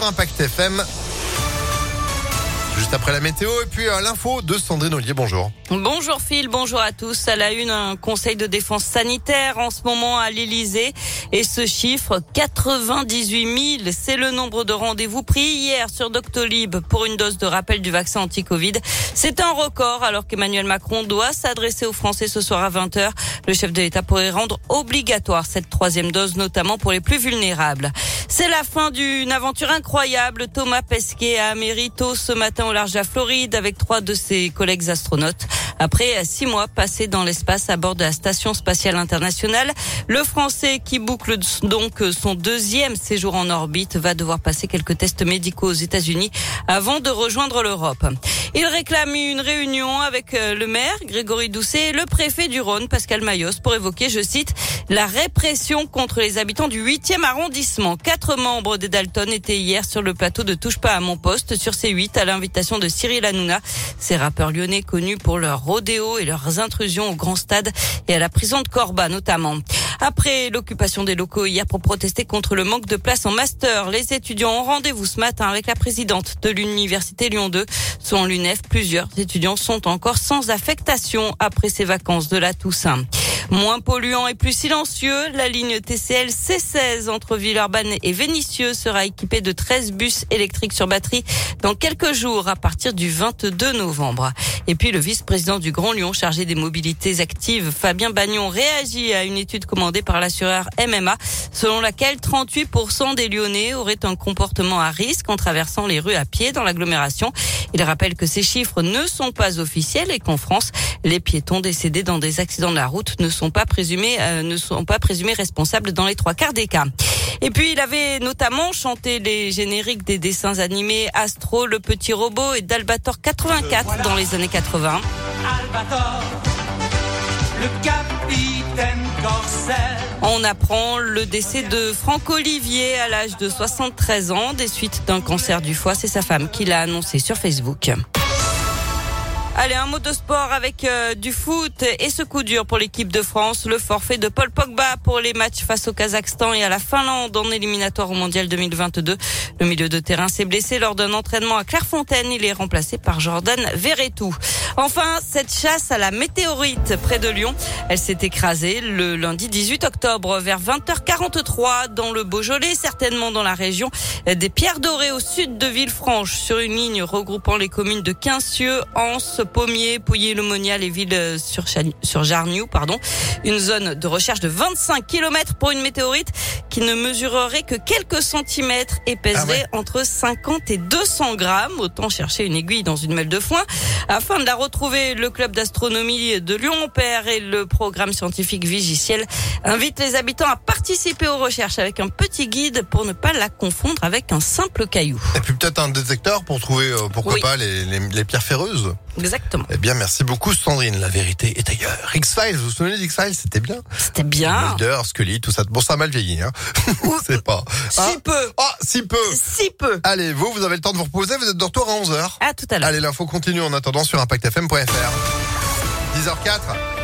Impact FM. Juste après la météo et puis euh, l'info de Sandrine Ollier. Bonjour. Bonjour Phil, bonjour à tous. À la une, un conseil de défense sanitaire en ce moment à l'Elysée. Et ce chiffre, 98 000, c'est le nombre de rendez-vous pris hier sur Doctolib pour une dose de rappel du vaccin anti-Covid. C'est un record alors qu'Emmanuel Macron doit s'adresser aux Français ce soir à 20h. Le chef de l'État pourrait rendre obligatoire cette troisième dose, notamment pour les plus vulnérables. C'est la fin d'une aventure incroyable. Thomas Pesquet a mérito ce matin au large de la Floride avec trois de ses collègues astronautes. Après six mois passés dans l'espace à bord de la Station spatiale internationale, le Français qui boucle donc son deuxième séjour en orbite va devoir passer quelques tests médicaux aux États-Unis avant de rejoindre l'Europe. Il réclame une réunion avec euh, le maire Grégory Doucet et le préfet du Rhône Pascal Mayos pour évoquer, je cite, la répression contre les habitants du 8e arrondissement. Quatre membres des Dalton étaient hier sur le plateau de Touche pas à mon poste sur C8 à l'invitation de Cyril Hanouna. Ces rappeurs lyonnais connus pour leur rodéo et leurs intrusions au grand stade et à la prison de Corba notamment. Après l'occupation des locaux hier pour protester contre le manque de place en master, les étudiants ont rendez-vous ce matin avec la présidente de l'université Lyon 2. Selon l'UNEF, plusieurs étudiants sont encore sans affectation après ces vacances de la Toussaint. Moins polluant et plus silencieux, la ligne TCL C16 entre Villeurbanne et Vénissieux sera équipée de 13 bus électriques sur batterie dans quelques jours à partir du 22 novembre. Et puis le vice-président du Grand Lyon chargé des mobilités actives, Fabien Bagnon, réagit à une étude commandée par l'assureur MMA selon laquelle 38% des Lyonnais auraient un comportement à risque en traversant les rues à pied dans l'agglomération. Il rappelle que ces chiffres ne sont pas officiels et qu'en France, les piétons décédés dans des accidents de la route ne sont pas présumés euh, ne sont pas présumés responsables dans les trois quarts des cas. Et puis il avait notamment chanté les génériques des dessins animés Astro, le petit robot et d'Albator 84 dans les années 80. Albator, le capitaine On apprend le décès de Franck Olivier à l'âge de 73 ans des suites d'un cancer du foie. C'est sa femme qui l'a annoncé sur Facebook. Allez, un mot de sport avec euh, du foot et ce coup dur pour l'équipe de France. Le forfait de Paul Pogba pour les matchs face au Kazakhstan et à la Finlande en éliminatoire au Mondial 2022. Le milieu de terrain s'est blessé lors d'un entraînement à Clairefontaine. Il est remplacé par Jordan Verretou. Enfin, cette chasse à la météorite près de Lyon, elle s'est écrasée le lundi 18 octobre vers 20h43 dans le Beaujolais, certainement dans la région des Pierres Dorées au sud de Villefranche sur une ligne regroupant les communes de Quincieux, Anse, Pommier, Pouilly-le-Monial et Ville sur, sur Jarniou, pardon. Une zone de recherche de 25 km pour une météorite qui ne mesurerait que quelques centimètres et pèserait ah entre 50 et 200 grammes. Autant chercher une aiguille dans une mêle de foin afin de la retrouver. Le club d'astronomie de Lyon-Père et le programme scientifique Vigiciel invitent les habitants à participer aux recherches avec un petit guide pour ne pas la confondre avec un simple caillou. Et puis peut-être un détecteur pour trouver, euh, pourquoi pas, les, les pierres ferreuses. Exactement. Eh bien, merci beaucoup Sandrine. La vérité est ailleurs. X-Files, vous vous souvenez d'X-Files? C'était bien. C'était bien. Mulder, Scully, tout ça. Bon, ça a mal vieilli, hein. C'est pas. Si ah. peu. Ah, si peu. Si peu. Allez, vous, vous avez le temps de vous reposer. Vous êtes de retour à 11h. À tout à l'heure. Allez, l'info continue en attendant sur impactfm.fr. 10h04.